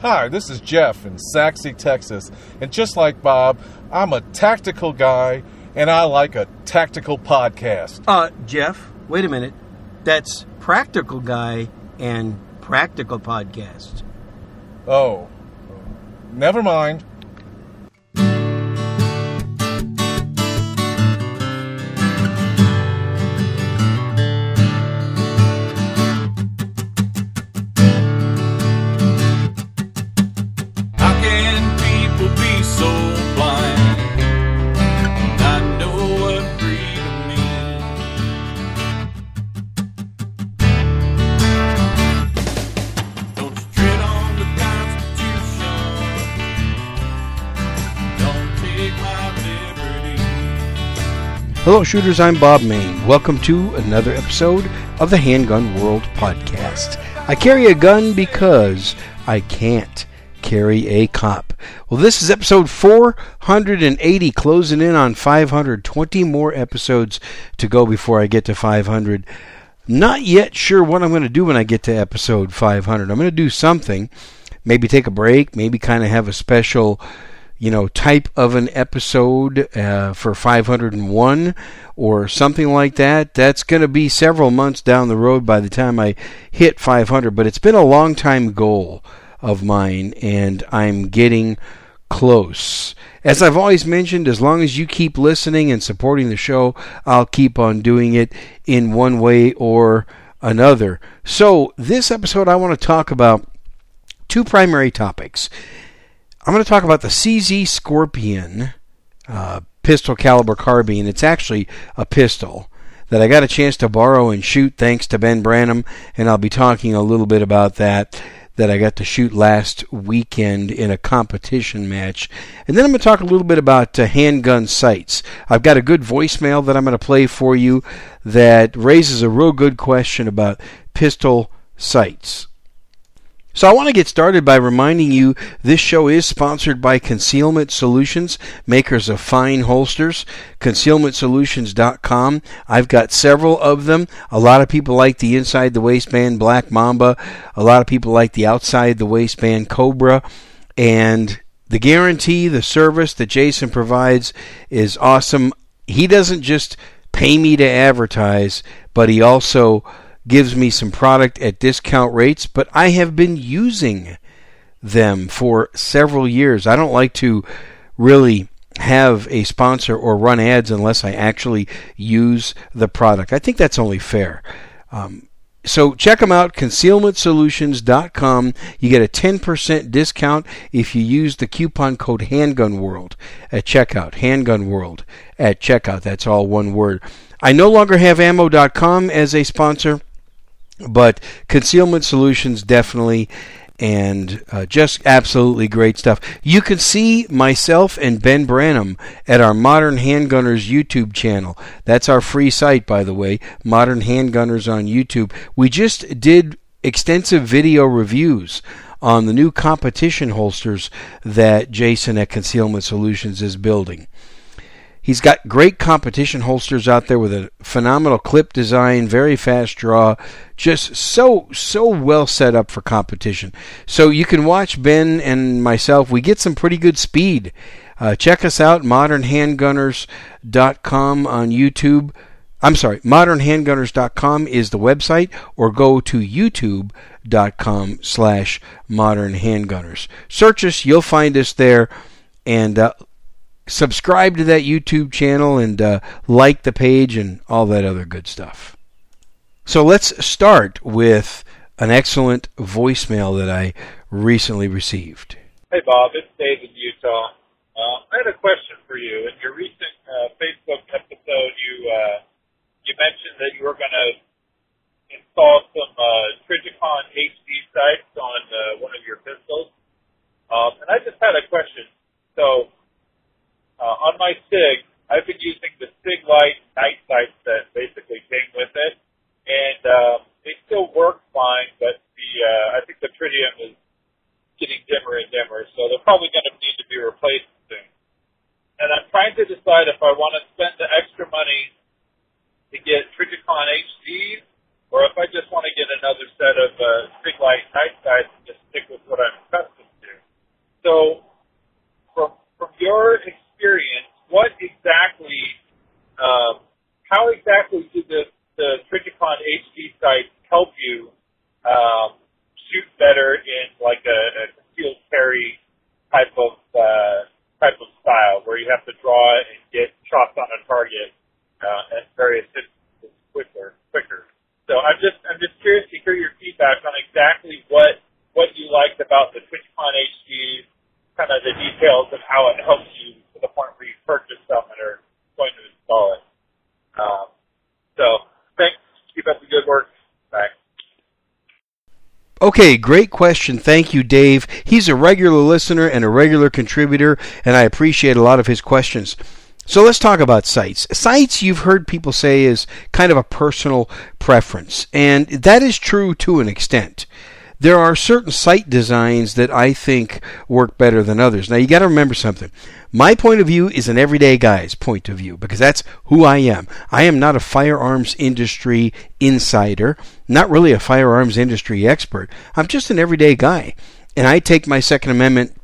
Hi, this is Jeff in Sachse, Texas. And just like Bob, I'm a tactical guy and I like a tactical podcast. Uh, Jeff, wait a minute. That's Practical Guy and Practical Podcast. Oh, never mind. Hello, shooters. I'm Bob Mayne. Welcome to another episode of the Handgun World Podcast. I carry a gun because I can't carry a cop. Well, this is episode 480, closing in on 520 more episodes to go before I get to 500. Not yet sure what I'm going to do when I get to episode 500. I'm going to do something, maybe take a break, maybe kind of have a special you know, type of an episode uh, for 501 or something like that. That's going to be several months down the road by the time I hit 500, but it's been a long time goal of mine, and I'm getting close. As I've always mentioned, as long as you keep listening and supporting the show, I'll keep on doing it in one way or another. So, this episode, I want to talk about two primary topics. I'm going to talk about the CZ Scorpion uh, pistol caliber carbine. It's actually a pistol that I got a chance to borrow and shoot thanks to Ben Branam, and I'll be talking a little bit about that that I got to shoot last weekend in a competition match. And then I'm going to talk a little bit about uh, handgun sights. I've got a good voicemail that I'm going to play for you that raises a real good question about pistol sights. So I want to get started by reminding you this show is sponsored by Concealment Solutions, makers of fine holsters. ConcealmentSolutions.com. I've got several of them. A lot of people like the inside the waistband Black Mamba. A lot of people like the outside the waistband Cobra. And the guarantee, the service that Jason provides is awesome. He doesn't just pay me to advertise, but he also gives me some product at discount rates, but I have been using them for several years. I don't like to really have a sponsor or run ads unless I actually use the product. I think that's only fair. Um, so check them out, concealmentsolutions.com. You get a 10% discount if you use the coupon code HandgunWorld at checkout. HandgunWorld at checkout. That's all one word. I no longer have ammo.com as a sponsor but concealment solutions definitely. And uh, just absolutely great stuff. You can see myself and ben branam at our modern handgunners youtube channel. That's our free site by the way modern handgunners on youtube. We just did extensive video reviews on the new competition holsters that jason at concealment solutions is building He's got great competition holsters out there with a phenomenal clip design, very fast draw, just so so well set up for competition. So you can watch Ben and myself. We get some pretty good speed. Uh, check us out, modernhandgunners.com on YouTube. I'm sorry, modernhandgunners.com is the website, or go to youtube.com slash modernhandgunners. Search us, you'll find us there, and uh, subscribe to that YouTube channel and uh, like the page and all that other good stuff. So let's start with an excellent voicemail that I recently received. Hey Bob, it's Dave in Utah. Uh, I had a question for you. In your recent uh, Facebook episode, you uh, you mentioned that you were going to install some uh, Trijicon HD sights on uh, one of your pistols, um, and I just had a question. So uh, on my SIG, I've been using the SIGLITE night sights that basically came with it, and um, they still work fine, but the uh, I think the tritium is getting dimmer and dimmer, so they're probably going to need to be replaced soon. And I'm trying to decide if I want to spend the extra money to get Trijicon HDs, or if I just want to get another set of uh, SIGLITE night sights and just stick with what I'm accustomed to. like a, a concealed carry type of uh, type of style where you have to draw and get shots on a target uh, at various distances quicker. Quicker. So I'm just I'm just curious to hear your feedback on exactly what what you liked about the Trijicon HD, kind of the details of how it helps you to the point where you purchase something or going to install it. Um, so thanks. Keep up the good work. Bye. Okay, great question. Thank you, Dave. He's a regular listener and a regular contributor, and I appreciate a lot of his questions. So let's talk about sights. Sights you've heard people say, is kind of a personal preference, and that is true to an extent. There are certain sight designs that I think work better than others. Now, you got to remember something. My point of view is an everyday guy's point of view because that's who I am. I am not a firearms industry insider, not really a firearms industry expert. I'm just an everyday guy. And I take my Second Amendment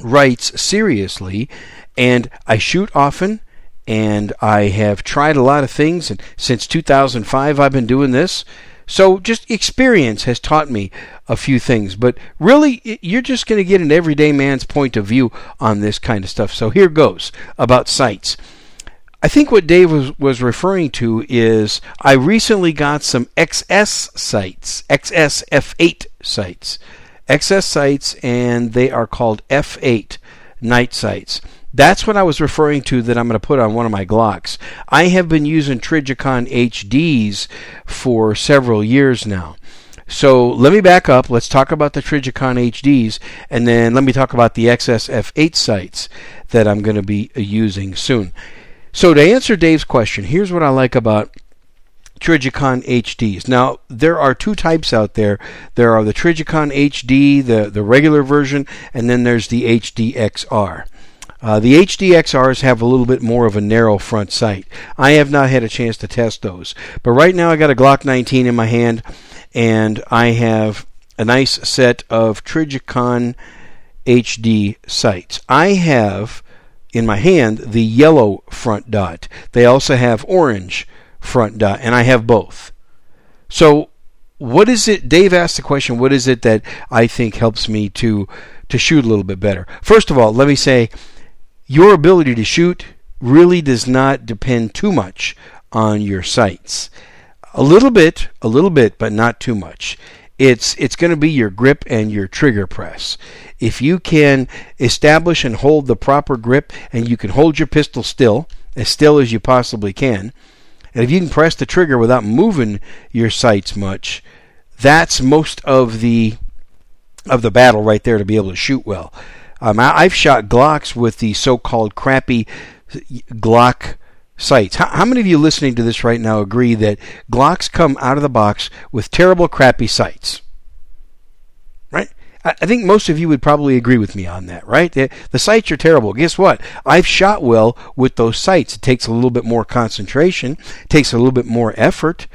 rights seriously, and I shoot often, and I have tried a lot of things. And since 2005, I've been doing this. So just experience has taught me a few things, but really you're just going to get an everyday man's point of view on this kind of stuff. So here goes about sights. I think what Dave was, was referring to is I recently got some XS sights, XS F8 sights, XS sights, and they are called F8 night sights. That's what I was referring to that I'm going to put on one of my Glocks. I have been using Trijicon HDs for several years now. So let me back up. Let's talk about the Trijicon HDs, and then let me talk about the XSF8 sights that I'm going to be uh, using soon. So to answer Dave's question, here's what I like about Trijicon HDs. Now, there are two types out there. There are the Trijicon HD, the, the regular version, and then there's the HDXR. Uh, the HDXRs have a little bit more of a narrow front sight. I have not had a chance to test those, but right now I got a Glock 19 in my hand, and I have a nice set of Trijicon HD sights. I have in my hand the yellow front dot. They also have orange front dot, and I have both. So, what is it? Dave asked the question. What is it that I think helps me to to shoot a little bit better? First of all, let me say your ability to shoot really does not depend too much on your sights. A little bit, a little bit, but not too much. It's it's going to be your grip and your trigger press. If you can establish and hold the proper grip and you can hold your pistol still, as still as you possibly can, and if you can press the trigger without moving your sights much, that's most of the of the battle right there to be able to shoot well. Um, I, have shot Glocks with the so-called crappy Glock sights. How, how, many of you listening to this right now agree that Glocks come out of the box with terrible, crappy sights? Right? I, I think most of you would probably agree with me on that, right? The, the sights are terrible. Guess what? I've shot well with those sights. It takes a little bit more concentration, it takes a little bit more effort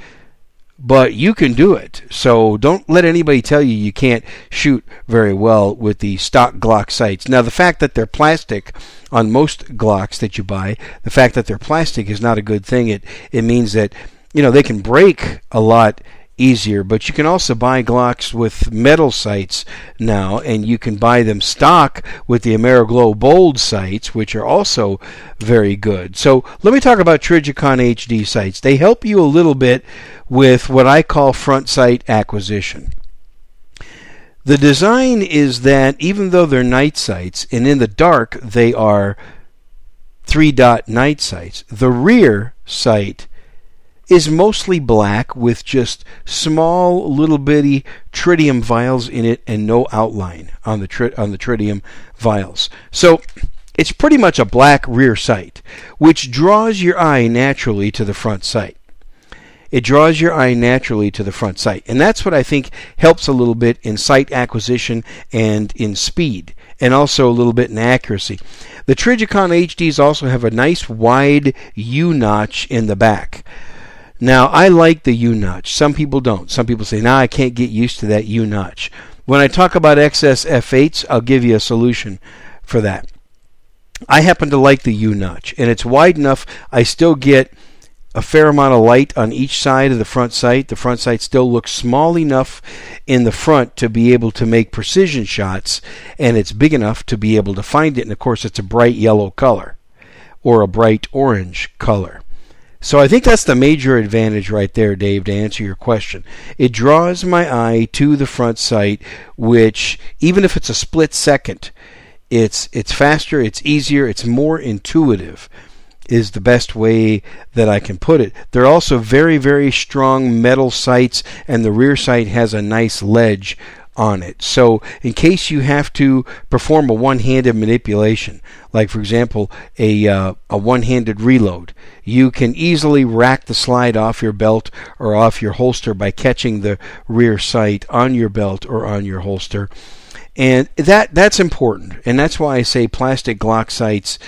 but you can do it. So don't let anybody tell you you can't shoot very well with the stock Glock sights. Now, the fact that they're plastic on most Glocks that you buy, the fact that they're plastic is not a good thing. It it means that you know they can break a lot easier. But you can also buy Glocks with metal sights now, and you can buy them stock with the AmeriGlo Bold sights, which are also very good. So let me talk about Trijicon HD sights. They help you a little bit with what I call front sight acquisition. The design is that even though they're night sights, and in the dark they are three dot night sights, the rear sight is mostly black with just small little bitty tritium vials in it and no outline on the tri- on the tritium vials. So it's pretty much a black rear sight, which draws your eye naturally to the front sight. It draws your eye naturally to the front sight, and that's what I think helps a little bit in sight acquisition and in speed, and also a little bit in accuracy. The Trijicon HDs also have a nice wide U notch in the back. Now, I like the U notch. Some people don't. Some people say, "Now nah, I can't get used to that U notch." When I talk about XS F8s, I'll give you a solution for that. I happen to like the U notch, and it's wide enough. I still get a fair amount of light on each side of the front sight. The front sight still looks small enough in the front to be able to make precision shots, and it's big enough to be able to find it. And of course, it's a bright yellow color or a bright orange color. So I think that's the major advantage right there, Dave, to answer your question. It draws my eye to the front sight, which even if it's a split second, it's it's faster, it's easier, it's more intuitive is the best way that I can put it. They're also very, very strong metal sights, and the rear sight has a nice ledge on it. So, in case you have to perform a one-handed manipulation, like for example a uh, a one-handed reload, you can easily rack the slide off your belt or off your holster by catching the rear sight on your belt or on your holster. And that that's important, and that's why I say plastic Glock sights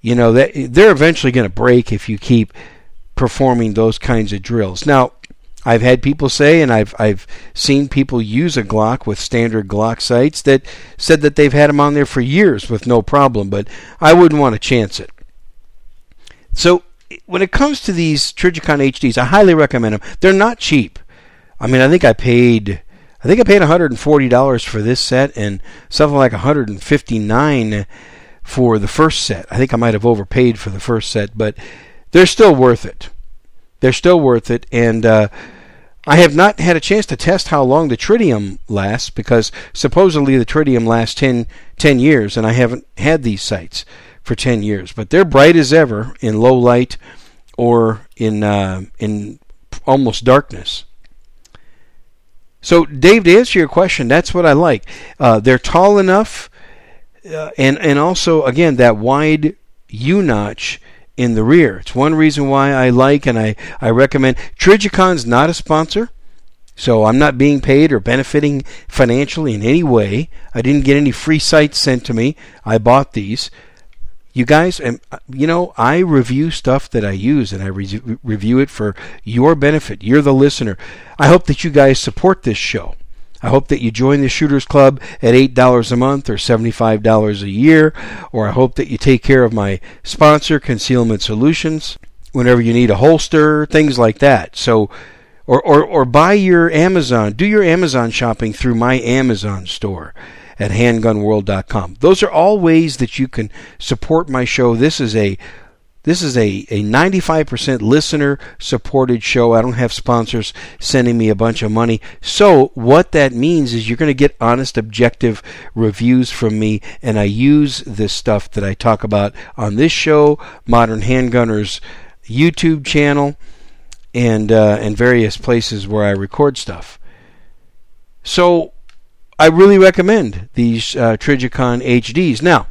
you know that they're eventually going to break if you keep performing those kinds of drills. Now, I've had people say, and I've I've seen people use a Glock with standard Glock sights that said that they've had them on there for years with no problem, but I wouldn't want to chance it. So when it comes to these Trijicon HDs, I highly recommend them. They're not cheap. I mean, I think I paid I think I paid $140 for this set and something like 159 for the first set. I think I might have overpaid for the first set, but they're still worth it. They're still worth it, and uh, I have not had a chance to test how long the tritium lasts because supposedly the tritium lasts 10, 10 years, and I haven't had these sights for 10 years. But they're bright as ever in low light or in uh, in almost darkness. So, Dave, to answer your question, that's what I like. Uh, they're tall enough uh, and and also again that wide U notch in the rear. It's one reason why I like and I, I recommend. Trijicon's not a sponsor, so I'm not being paid or benefiting financially in any way. I didn't get any free sights sent to me. I bought these. You guys, and you know, I review stuff that I use, and I re- review it for your benefit. You're the listener. I hope that you guys support this show. I hope that you join the Shooters Club at $8 a month or $75 a year, or I hope that you take care of my sponsor, Concealment Solutions, whenever you need a holster, things like that. So, or, or, or buy your Amazon, do your Amazon shopping through my Amazon store at handgunworld.com. Those are all ways that you can support my show. This is a this is a, a 95% listener supported show. I don't have sponsors sending me a bunch of money. So, what that means is you're going to get honest, objective reviews from me, and I use this stuff that I talk about on this show, Modern Handgunners YouTube channel, and, uh, and various places where I record stuff. So, I really recommend these uh, Trijicon HDs. Now,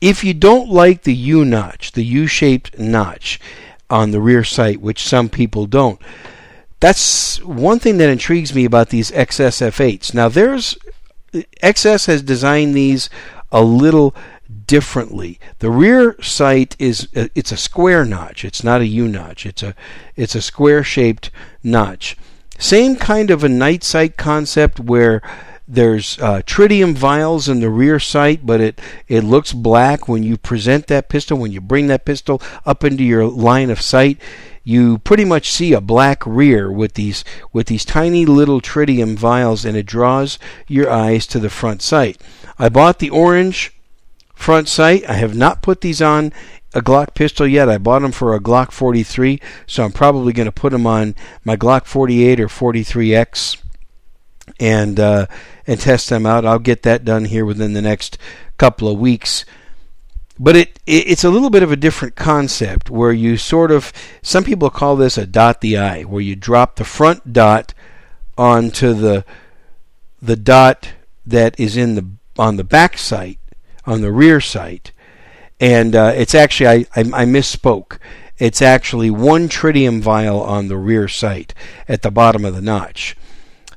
if you don't like the U notch, the U shaped notch on the rear sight, which some people don't, that's one thing that intrigues me about these XSF8s. Now, there's XS has designed these a little differently. The rear sight is uh, it's a square notch. It's not a U notch. It's a it's a square shaped notch. Same kind of a night sight concept where there's uh, tritium vials in the rear sight, but it, it looks black when you present that pistol. When you bring that pistol up into your line of sight, you pretty much see a black rear with these with these tiny little tritium vials, and it draws your eyes to the front sight. I bought the orange front sight. I have not put these on a Glock pistol yet. I bought them for a Glock 43, so I'm probably going to put them on my Glock 48 or 43X and uh, and test them out. I'll get that done here within the next couple of weeks. But it, it, it's a little bit of a different concept where you sort of some people call this a dot the eye, where you drop the front dot onto the the dot that is in the on the back sight on the rear sight, and uh, it's actually I, I, I misspoke. It's actually one tritium vial on the rear sight at the bottom of the notch.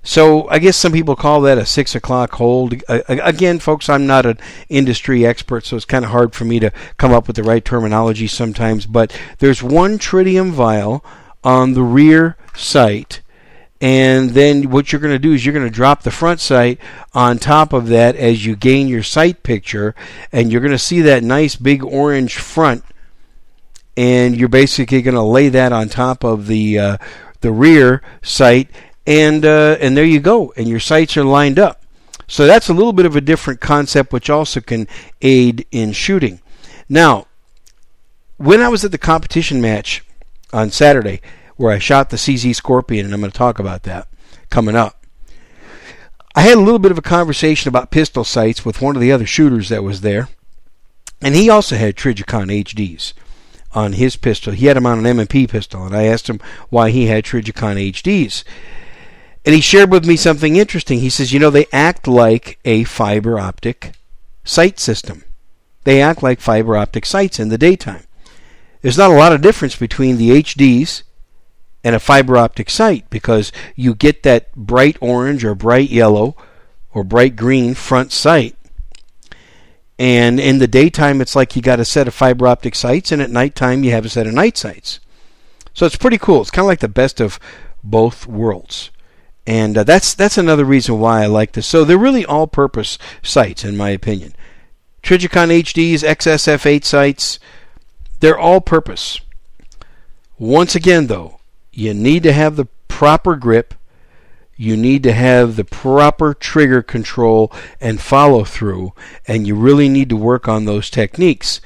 So I guess some people call that a six o'clock hold. again, folks, I'm not an industry expert, so it's kind of hard for me to come up with the right terminology sometimes. But there's one tritium vial on the rear sight. And then what you're going to do is you're going to drop the front sight on top of that as you gain your sight picture, and you're going to see that nice big orange front and you're basically going to lay that on top of the uh, the rear sight, and uh, and there you go, and your sights are lined up. So that's a little bit of a different concept, which also can aid in shooting. Now, when I was at the competition match on Saturday, where I shot the CZ Scorpion, and I'm going to talk about that coming up. I had a little bit of a conversation about pistol sights with one of the other shooters that was there, and he also had Trijicon HDs on his pistol. He had them on an M&P pistol, and I asked him why he had Trijicon HDs. And he shared with me something interesting. He says, you know, they act like a fiber optic sight system. They act like fiber optic sights in the daytime. There's not a lot of difference between the HDs and a fiber optic sight because you get that bright orange or bright yellow or bright green front sight and in the daytime, it's like you got a set of fiber optic sights, and at nighttime, you have a set of night sights. So it's pretty cool. It's kind of like the best of both worlds. And uh, that's that's another reason why I like this. So they're really all-purpose sights, in my opinion. Trijicon HDs, XSF8 sights, they're all-purpose. Once again, though, you need to have the proper grip you need to have the proper trigger control and follow through, and you really need to work on those techniques.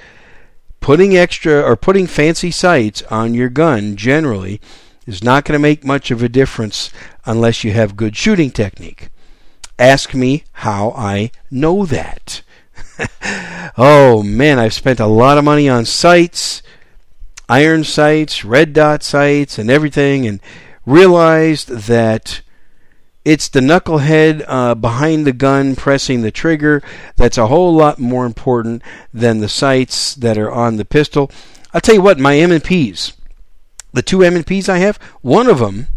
Putting extra or putting fancy sights on your gun generally is not going to make much of a difference unless you have good shooting technique. Ask me how I know that. oh man, I've spent a lot of money on sights, iron sights, red dot sights, and everything, and realized that it's the knucklehead uh, behind the gun pressing the trigger that's a whole lot more important than the sights that are on the pistol. I'll tell you what, my M&Ps, the two M&Ps I have, one of them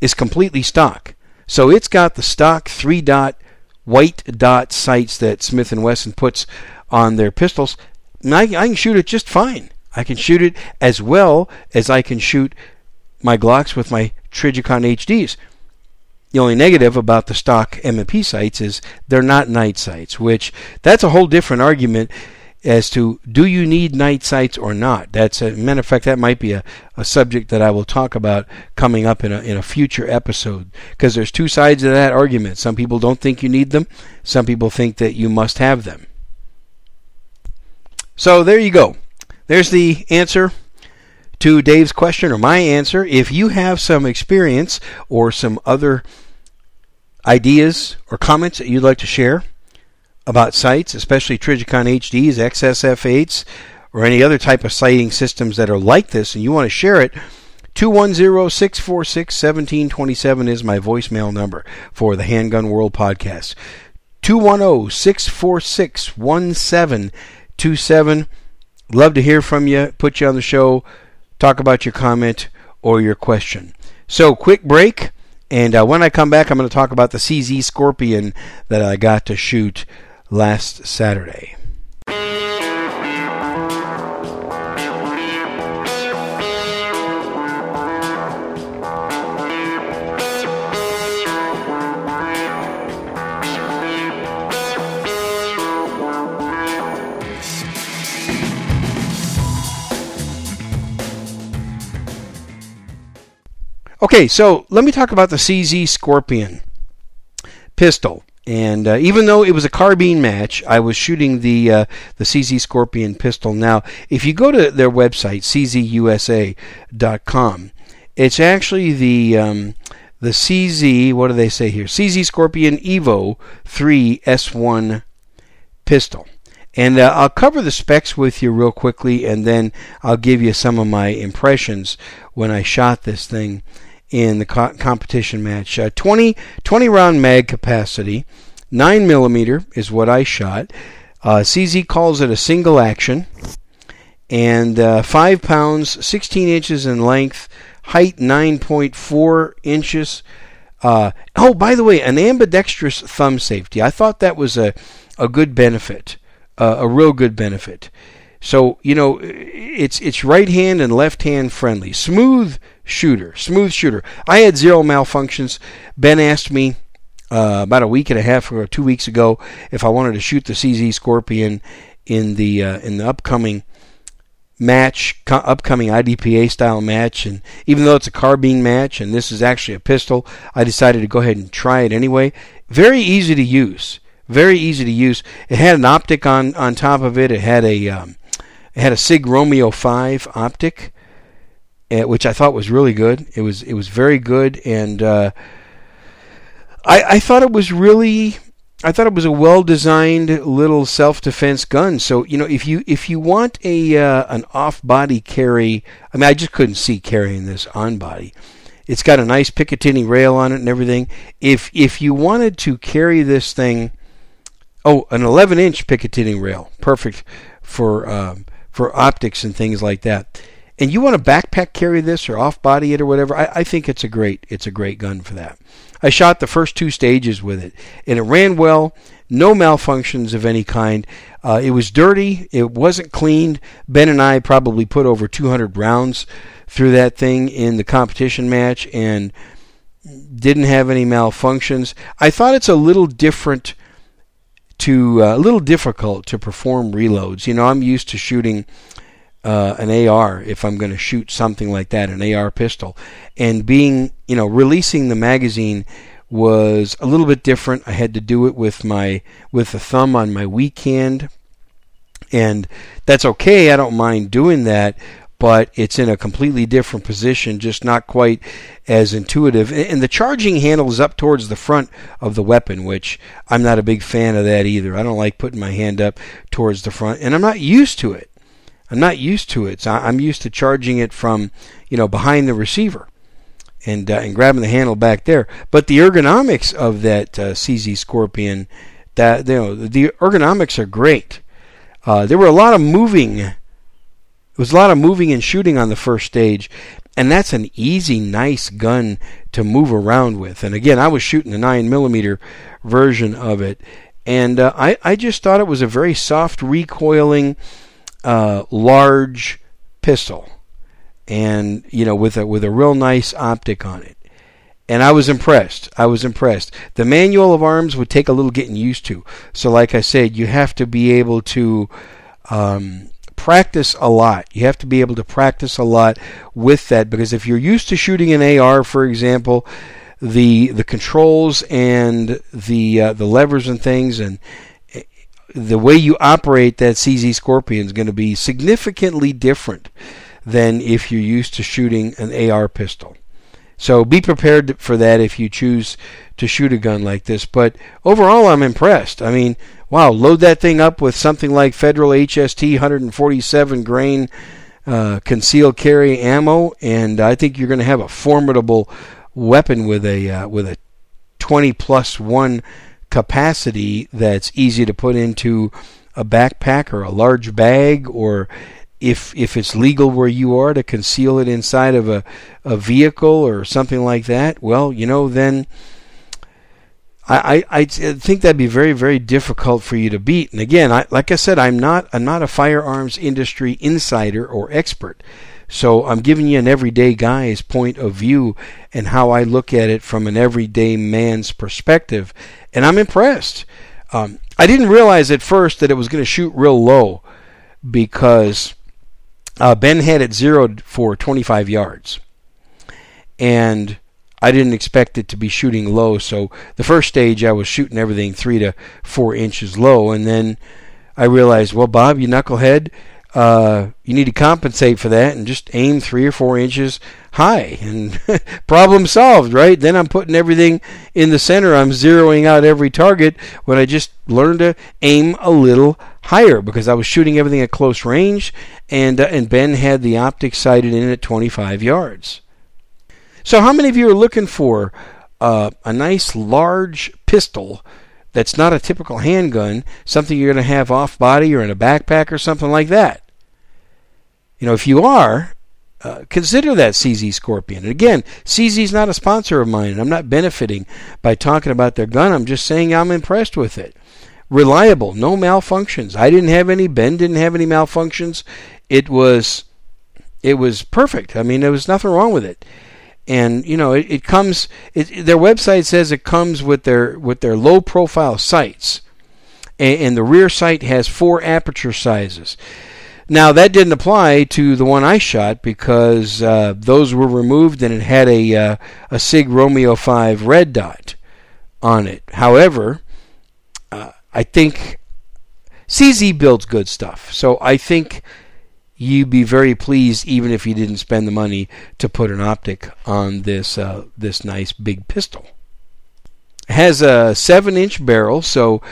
is completely stock. So it's got the stock three dot white dot sights that Smith and Wesson puts on their pistols. I, I can shoot it just fine. I can shoot it as well as I can shoot my Glocks with my Trijicon HDs. The only negative about the stock M&P sights is they're not night sights, which that's a whole different argument as to do you need night sights or not. That's a matter of fact that might be a, a subject that I will talk about coming up in a in a future episode because there's two sides of that argument. Some people don't think you need them. Some people think that you must have them. So there you go. There's the answer to Dave's question or my answer. If you have some experience or some other ideas or comments that you'd like to share about sights, especially Trijicon HDs, XSF8s, or any other type of sighting systems that are like this, and you want to share it, 210-646-1727 is my voicemail number for the Handgun World podcast. 210-646-1727. Love to hear from you, put you on the show, talk about your comment or your question. So, quick break. And uh, when I come back, I'm going to talk about the CZ Scorpion that I got to shoot last Saturday. Okay, so let me talk about the CZ Scorpion pistol. And uh, even though it was a carbine match, I was shooting the uh, the CZ Scorpion pistol. Now, if you go to their website, czusa.com, it's actually the um, the CZ. What do they say here? CZ Scorpion Evo 3 S1 pistol. And uh, I'll cover the specs with you real quickly, and then I'll give you some of my impressions when I shot this thing in the co- competition match. Uh, 20, 20 round mag capacity, 9 millimeter is what I shot. Uh, CZ calls it a single action, and uh, 5 pounds, 16 inches in length, height 9.4 inches. Uh, oh, by the way, an ambidextrous thumb safety. I thought that was a, a good benefit, uh, a real good benefit. So you know, it's it's right hand and left hand friendly, smooth shooter, smooth shooter. I had zero malfunctions. Ben asked me uh, about a week and a half or two weeks ago if I wanted to shoot the CZ Scorpion in the uh, in the upcoming match, co- upcoming IDPA style match, and even though it's a carbine match and this is actually a pistol, I decided to go ahead and try it anyway. Very easy to use, very easy to use. It had an optic on on top of it. It had a um, it had a Sig Romeo Five optic, which I thought was really good. It was it was very good, and uh, I I thought it was really I thought it was a well-designed little self-defense gun. So you know, if you if you want a uh, an off-body carry, I mean, I just couldn't see carrying this on body. It's got a nice Picatinny rail on it and everything. If if you wanted to carry this thing, oh, an 11-inch Picatinny rail, perfect for um, for optics and things like that. And you want to backpack carry this or off-body it or whatever, I, I think it's a great it's a great gun for that. I shot the first two stages with it, and it ran well. No malfunctions of any kind. Uh, it was dirty. It wasn't cleaned. Ben and I probably put over 200 rounds through that thing in the competition match, and didn't have any malfunctions. I thought it's a little different to uh, a little difficult to perform reloads. You know, I'm used to shooting uh, an AR if I'm going to shoot something like that, an AR pistol. And being, you know, releasing the magazine was a little bit different. I had to do it with my with the thumb on my weak hand, and that's okay. I don't mind doing that, but it's in a completely different position, just not quite as intuitive. And the charging handle is up towards the front of the weapon, which I'm not a big fan of that either. I don't like putting my hand up towards the front, and I'm not used to it. I'm not used to it. So I'm used to charging it from, you know, behind the receiver and uh, and grabbing the handle back there. But the ergonomics of that uh, CZ Scorpion, that you know, the ergonomics are great. Uh, there were a lot of moving. It was a lot of moving and shooting on the first stage, and that's an easy, nice gun to move around with. And again, I was shooting the nine millimeter version of it, and uh, I I just thought it was a very soft recoiling uh, large pistol, and you know with a with a real nice optic on it. And I was impressed. I was impressed. The manual of arms would take a little getting used to. So, like I said, you have to be able to um, practice a lot. You have to be able to practice a lot with that because if you're used to shooting an AR, for example, the the controls and the uh, the levers and things and the way you operate that CZ Scorpion is going to be significantly different than if you're used to shooting an AR pistol. So be prepared for that if you choose to shoot a gun like this. But overall, I'm impressed. I mean, wow, load that thing up with something like Federal HST 147 grain uh, concealed carry ammo, and I think you're going to have a formidable weapon with a uh, with a 20 plus one capacity that's easy to put into a backpack or a large bag or if if it's legal where you are to conceal it inside of a, a vehicle or something like that, well, you know, then I, I, I think that'd be very very difficult for you to beat. And again, I, like I said, I'm not I'm not a firearms industry insider or expert. So I'm giving you an everyday guy's point of view and how I look at it from an everyday man's perspective, and I'm impressed. Um, I didn't realize at first that it was going to shoot real low because uh, Ben had it zeroed for 25 yards, and I didn't expect it to be shooting low. So the first stage, I was shooting everything three to four inches low, and then I realized, well, Bob, you knucklehead, uh, you need to compensate for that and just aim three or four inches high and problem solved right then i'm putting everything in the center i'm zeroing out every target when i just learned to aim a little higher because i was shooting everything at close range and uh, and ben had the optic sighted in at 25 yards so how many of you are looking for uh, a nice large pistol that's not a typical handgun something you're going to have off body or in a backpack or something like that you know, if you are, uh, consider that CZ Scorpion. And again, CZ is not a sponsor of mine, and I'm not benefiting by talking about their gun. I'm just saying I'm impressed with it. Reliable, no malfunctions. I didn't have any. Ben didn't have any malfunctions. It was, it was perfect. I mean, there was nothing wrong with it. And you know, it, it comes. It, their website says it comes with their with their low profile sights, and, and the rear sight has four aperture sizes. Now that didn't apply to the one I shot because uh, those were removed and it had a uh, a Sig Romeo 5 red dot on it. However, uh, I think CZ builds good stuff, so I think you'd be very pleased even if you didn't spend the money to put an optic on this uh, this nice big pistol. It has a seven inch barrel, so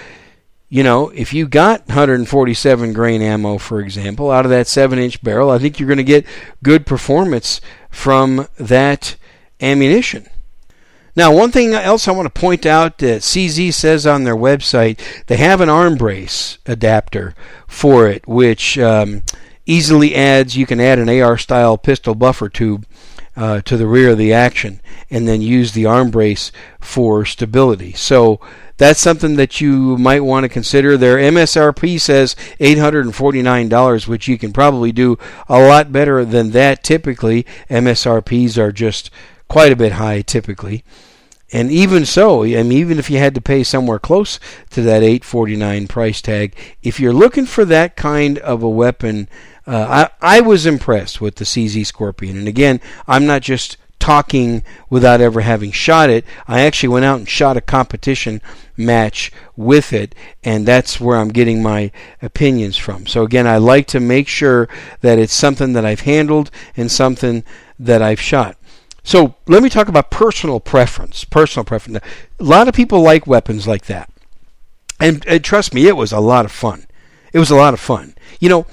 you know, if you got 147 grain ammo, for example, out of that 7 inch barrel, I think you're going to get good performance from that ammunition. Now, one thing else I want to point out that CZ says on their website, they have an arm brace adapter for it, which um, easily adds, you can add an AR style pistol buffer tube uh, to the rear of the action and then use the arm brace for stability. So, that's something that you might want to consider. Their MSRP says $849, which you can probably do a lot better than that typically. MSRPs are just quite a bit high typically. And even so, I mean, even if you had to pay somewhere close to that 849 price tag, if you're looking for that kind of a weapon, Uh, I, I was impressed with the CZ Scorpion. And again, I'm not just talking without ever having shot it. I actually went out and shot a competition match with it, and that's where I'm getting my opinions from. So, again, I like to make sure that it's something that I've handled and something that I've shot. So, let me talk about personal preference. Personal preference. A lot of people like weapons like that. And, and trust me, it was a lot of fun. It was a lot of fun. You know,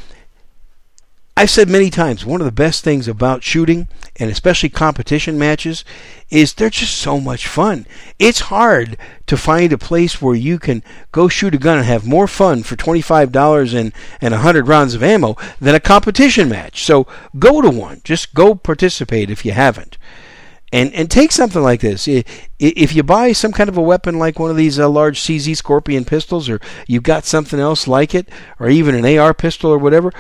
I've said many times one of the best things about shooting and especially competition matches is they're just so much fun. It's hard to find a place where you can go shoot a gun and have more fun for $25 and, and 100 rounds of ammo than a competition match. So go to one. Just go participate if you haven't. And, and take something like this. If you buy some kind of a weapon like one of these uh, large CZ Scorpion pistols, or you've got something else like it, or even an AR pistol or whatever,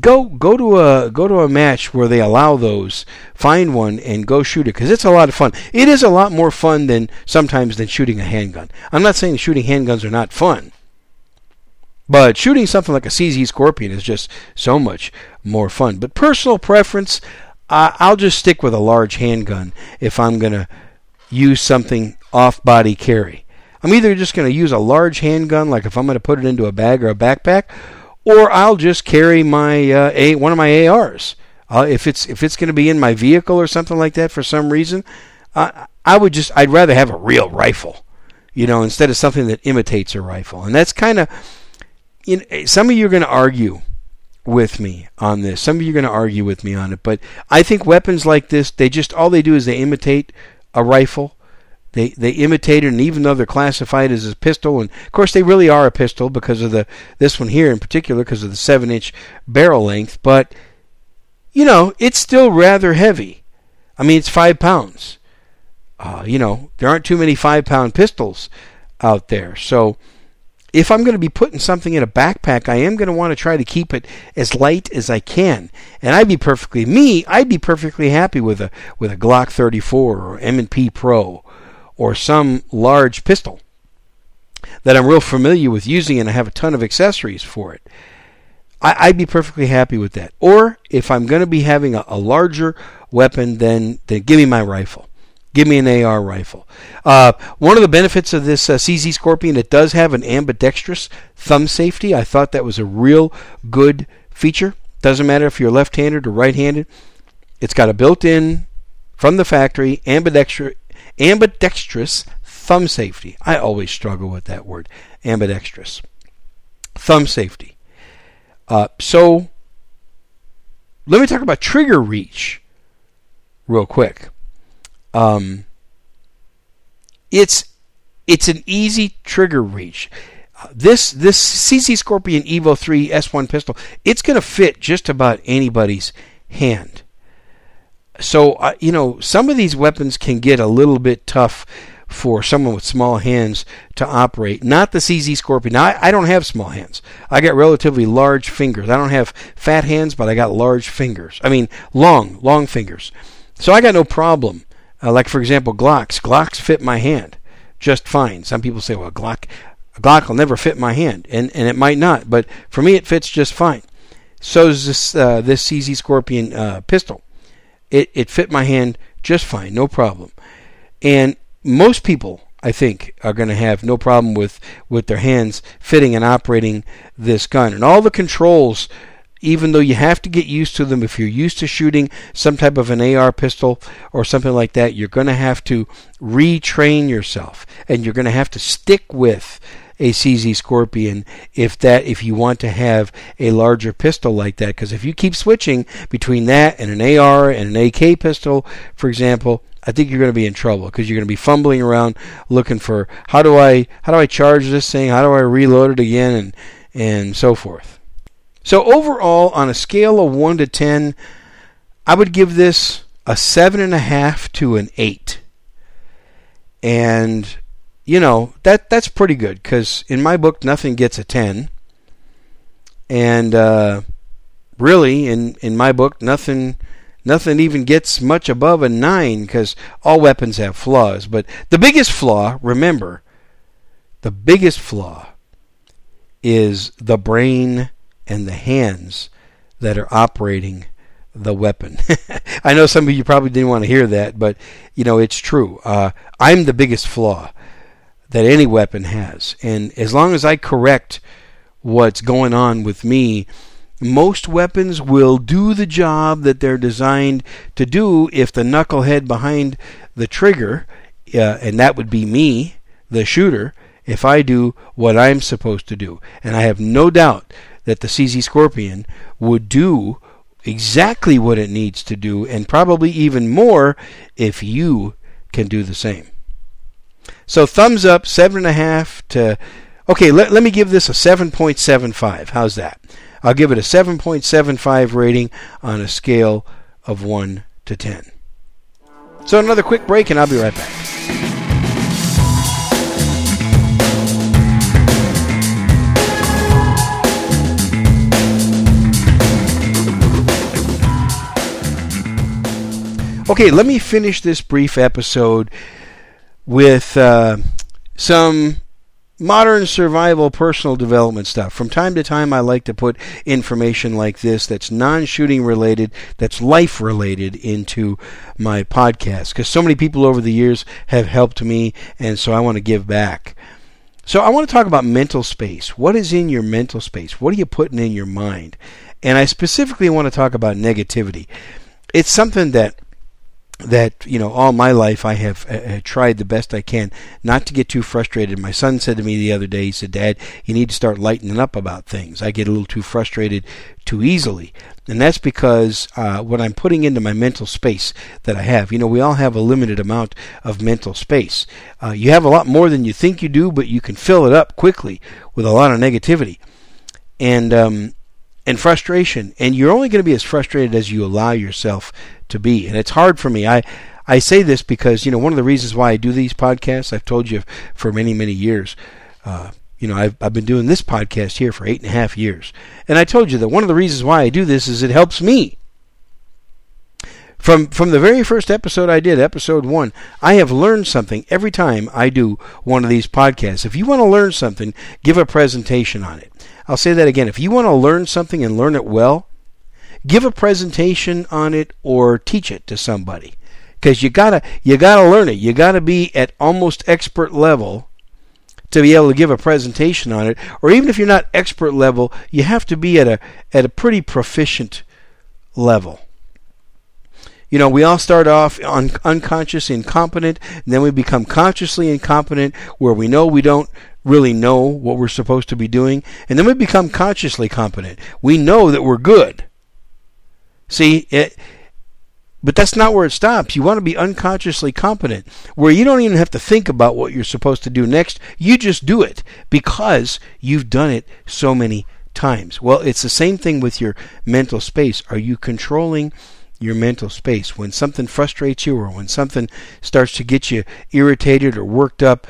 go go to a go to a match where they allow those find one and go shoot it because it's a lot of fun. It is a lot more fun than sometimes than shooting a handgun. I'm not saying shooting handguns are not fun but shooting something like a cz scorpion is just so much more fun. But personal preference uh, i'll just stick with a large handgun if i'm going to use something off body carry. I'm either just going to use a large handgun like if i'm going to put it into a bag or a backpack or I'll just carry my uh, a one of my ARs. Uh, if it's if it's going to be in my vehicle or something like that for some reason, uh, I would just I'd rather have a real rifle, you know, instead of something that imitates a rifle. And that's kind of, you know, some of you are going to argue with me on this. Some of you are going to argue with me on it, but I think weapons like this, they just all they do is they imitate a rifle they they imitate it, and even though they're classified as a pistol, and of course they really are a pistol because of the this one here in particular because of the seven inch barrel length. But you know it's still rather heavy. I mean it's five pounds. Uh, you know there aren't too many five pound pistols out there, so if I'm going to be putting something in a backpack, I am going to want to try to keep it as light as I can. And I'd be perfectly me. I'd be perfectly happy with a with a Glock 34 or M&P Pro or some large pistol that I'm real familiar with using and I have a ton of accessories for it, I, would be perfectly happy with that. Or if I'm going to be having a, a, larger weapon, then, then give me my rifle. Give me an AR rifle. Uh, one of the benefits of this uh, CZ Scorpion, it does have an ambidextrous thumb safety. I thought that was a real good feature. Doesn't matter if you're left-handed or right-handed. It's got a built-in from the factory ambidextrous ambidextrous thumb safety. I always struggle with that word, ambidextrous. Thumb safety. Uh, so, let me talk about trigger reach real quick. Um, it's it's an easy trigger reach. This this CZ Scorpion Evo 3 S1 pistol, it's going to fit just about anybody's hand so uh, you know some of these weapons can get a little bit tough for someone with small hands to operate. Not the CZ Scorpion. Now, I, I, don't have small hands. I got relatively large fingers. I don't have fat hands, but I got large fingers. I mean, long, long fingers. So I got no problem. Uh, like for example, Glocks. Glocks fit my hand just fine. Some people say, well, Glock, a Glock will never fit my hand, and and it might not, but for me, it fits just fine. So is this uh, this CZ Scorpion uh, pistol. It it fit my hand just fine, no problem. And most people, I think, are going to have no problem with with their hands fitting and operating this gun. And all the controls even though you have to get used to them, if you're used to shooting some type of an AR pistol or something like that, you're going to have to retrain yourself and you're going to have to stick with a CZ Scorpion if that if you want to have a larger pistol like that. Because if you keep switching between that and an AR and an AK pistol for example I think you're going to be in trouble because you're going to be fumbling around looking for how do I how do I charge this thing? How do I reload it again? and and so forth. So overall, on a scale of one to ten, I would give this a seven and a half to an eight. And you know that that's pretty good because in my book, nothing gets a ten. And uh, really, in in my book, nothing nothing even gets much above a nine because all weapons have flaws. But the biggest flaw, remember, the biggest flaw is the brain and the hands that are operating the weapon. I know some of you probably didn't want to hear that, but you know it's true. Uh, I'm the biggest flaw that any weapon has, and as long as I correct what's going on with me, most weapons will do the job that they're designed to do if the knucklehead behind the trigger, uh, and that would be me, the shooter, if I do what I'm supposed to do. And I have no doubt that the CZ Scorpion would do exactly what it needs to do, and probably even more if you can do the same. So thumbs up, seven and a half to. Okay, let, let me give this a 7.75. How's that? I'll give it a 7.75 rating on a scale of 1 to 10. So another quick break, and I'll be right back. Okay, let me finish this brief episode with uh, some modern survival personal development stuff. From time to time, I like to put information like this that's non shooting related, that's life related into my podcast because so many people over the years have helped me, and so I want to give back. So, I want to talk about mental space. What is in your mental space? What are you putting in your mind? And I specifically want to talk about negativity. It's something that that you know all my life I have uh, tried the best I can not to get too frustrated. My son said to me the other day, he said, "Dad, you need to start lightening up about things. I get a little too frustrated too easily." And that's because uh, what I'm putting into my mental space that I have. You know, we all have a limited amount of mental space. Uh, you have a lot more than you think you do, but you can fill it up quickly with a lot of negativity. And um, and frustration. And you're only going to be as frustrated as you allow yourself to be. And it's hard for me. I I say this because you know one of the reasons why I do these podcasts. I've told you for many many years. Uh, you know, I've I've been doing this podcast here for eight and a half years, and I told you that one of the reasons why I do this is it helps me. From from the very first episode I did, episode one, I have learned something every time I do one of these podcasts. If you want to learn something, give a presentation on it. I'll say that again. If you want to learn something and learn it well, give a presentation on it or teach it to somebody. Because you gotta you gotta learn it. You gotta be at almost expert level to be able to give a presentation on it. Or even if you're not expert level, you have to be at a at a pretty proficient level. You know, we all start off un- unconscious incompetent, and then we become consciously incompetent where we know we don't really know what we're supposed to be doing, and then we become consciously competent. We know that we're good. See, it, but that's not where it stops. You want to be unconsciously competent, where you don't even have to think about what you're supposed to do next. You just do it because you've done it so many times. Well, it's the same thing with your mental space. Are you controlling your mental space? When something frustrates you or when something starts to get you irritated or worked up,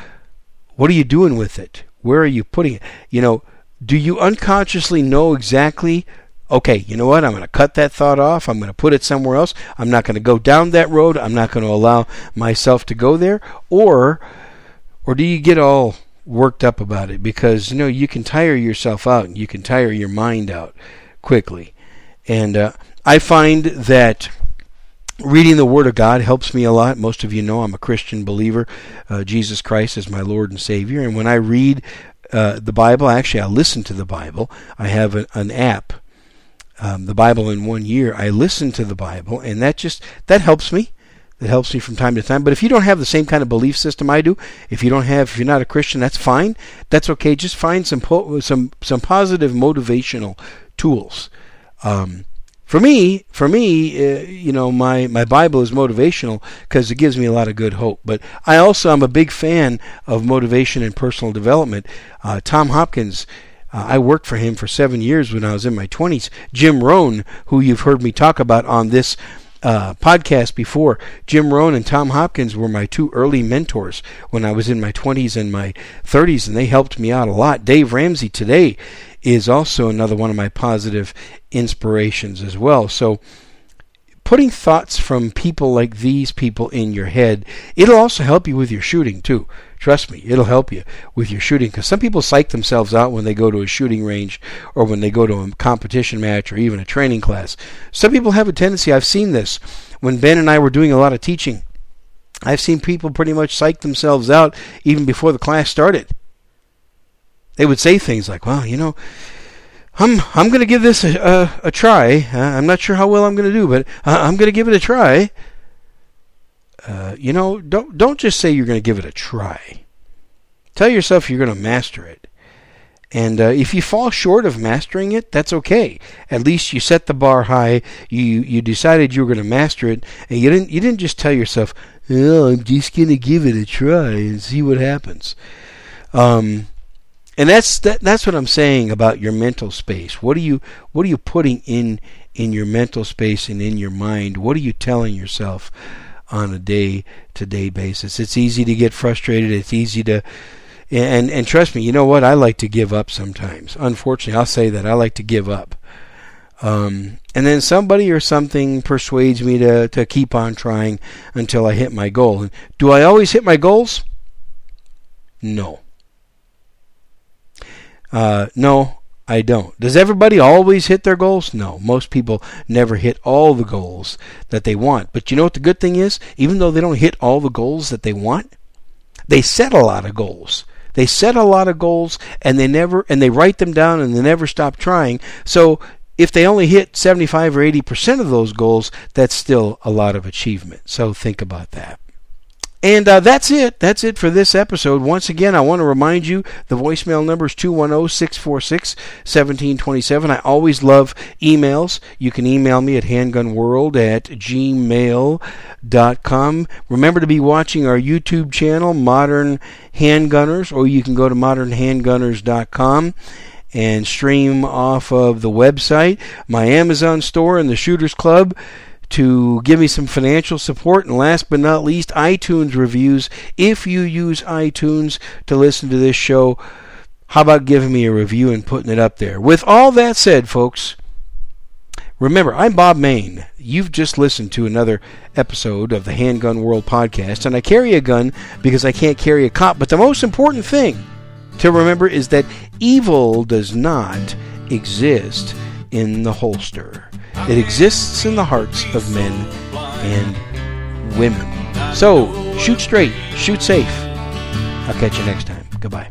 what are you doing with it? Where are you putting it? You know, do you unconsciously know exactly okay, you know what? I'm going to cut that thought off. I'm going to put it somewhere else. I'm not going to go down that road. I'm not going to allow myself to go there. Or, or do you get all worked up about it? Because you know you can tire yourself out and you can tire your mind out quickly. And uh, I find that reading the Word of God helps me a lot. Most of you know I'm a Christian believer. Uh, Jesus Christ is my Lord and Savior. And when I read uh, the Bible, actually, I listen to the Bible. I have a, an app, um, the Bible in one year. I listen to the Bible, and that just that helps me. That helps me from time to time. But if you don't have the same kind of belief system I do, if you don't have, if you're not a Christian, that's fine. That's okay. Just find some po- some some positive motivational tools. Um, for me, for me, uh, you know, my, my Bible is motivational because it gives me a lot of good hope. But I also am a big fan of motivation and personal development. Uh, Tom Hopkins, uh, I worked for him for seven years when I was in my 20s. Jim Rohn, who you've heard me talk about on this uh, podcast before. Jim Rohn and Tom Hopkins were my two early mentors when I was in my 20s and my 30s, and they helped me out a lot. Dave Ramsey today is also another one of my positive inspirations as well. So, putting thoughts from people like these people in your head, it'll also help you with your shooting too. Trust me, it'll help you with your shooting because some people psych themselves out when they go to a shooting range or when they go to a competition match or even a training class. Some people have a tendency, I've seen this when Ben and I were doing a lot of teaching. I've seen people pretty much psych themselves out even before the class started. They would say things like, "Well, you know, I'm I'm going to give this a, a, a try. Uh, I'm not sure how well I'm going to do, but uh, I'm going to give it a try." Uh, you know, don't don't just say you're going to give it a try. Tell yourself you're going to master it. And uh, if you fall short of mastering it, that's okay. At least you set the bar high. You you decided you were going to master it, and you didn't you didn't just tell yourself, "Oh, I'm just going to give it a try and see what happens." Um, and that's that, that's what I'm saying about your mental space. What are you what are you putting in in your mental space and in your mind? What are you telling yourself on a day to day basis? It's easy to get frustrated. It's easy to and and trust me, you know what? I like to give up sometimes. Unfortunately, I'll say that I like to give up. Um, and then somebody or something persuades me to, to keep on trying until I hit my goal. And do I always hit my goals? No. Uh, no, I don't. Does everybody always hit their goals? No. Most people never hit all the goals that they want. But you know what the good thing is? Even though they don't hit all the goals that they want, they set a lot of goals. They set a lot of goals and they never and they write them down and they never stop trying. So if they only hit 75 or 80% of those goals, that's still a lot of achievement. So think about that. And uh, that's it. That's it for this episode. Once again, I want to remind you the voicemail number is 210 646 1727. I always love emails. You can email me at handgunworld at gmail.com. Remember to be watching our YouTube channel, Modern Handgunners, or you can go to modernhandgunners.com and stream off of the website, my Amazon store, and the Shooters Club to give me some financial support. And last but not least, iTunes reviews. If you use iTunes to listen to this show, how about giving me a review and putting it up there? With all that said, folks, remember, I'm Bob Mayne. You've just listened to another episode of the Handgun World podcast, and I carry a gun because I can't carry a cop. But the most important thing to remember is that evil does not exist in the holster. It exists in the hearts of men and women. So, shoot straight, shoot safe. I'll catch you next time. Goodbye.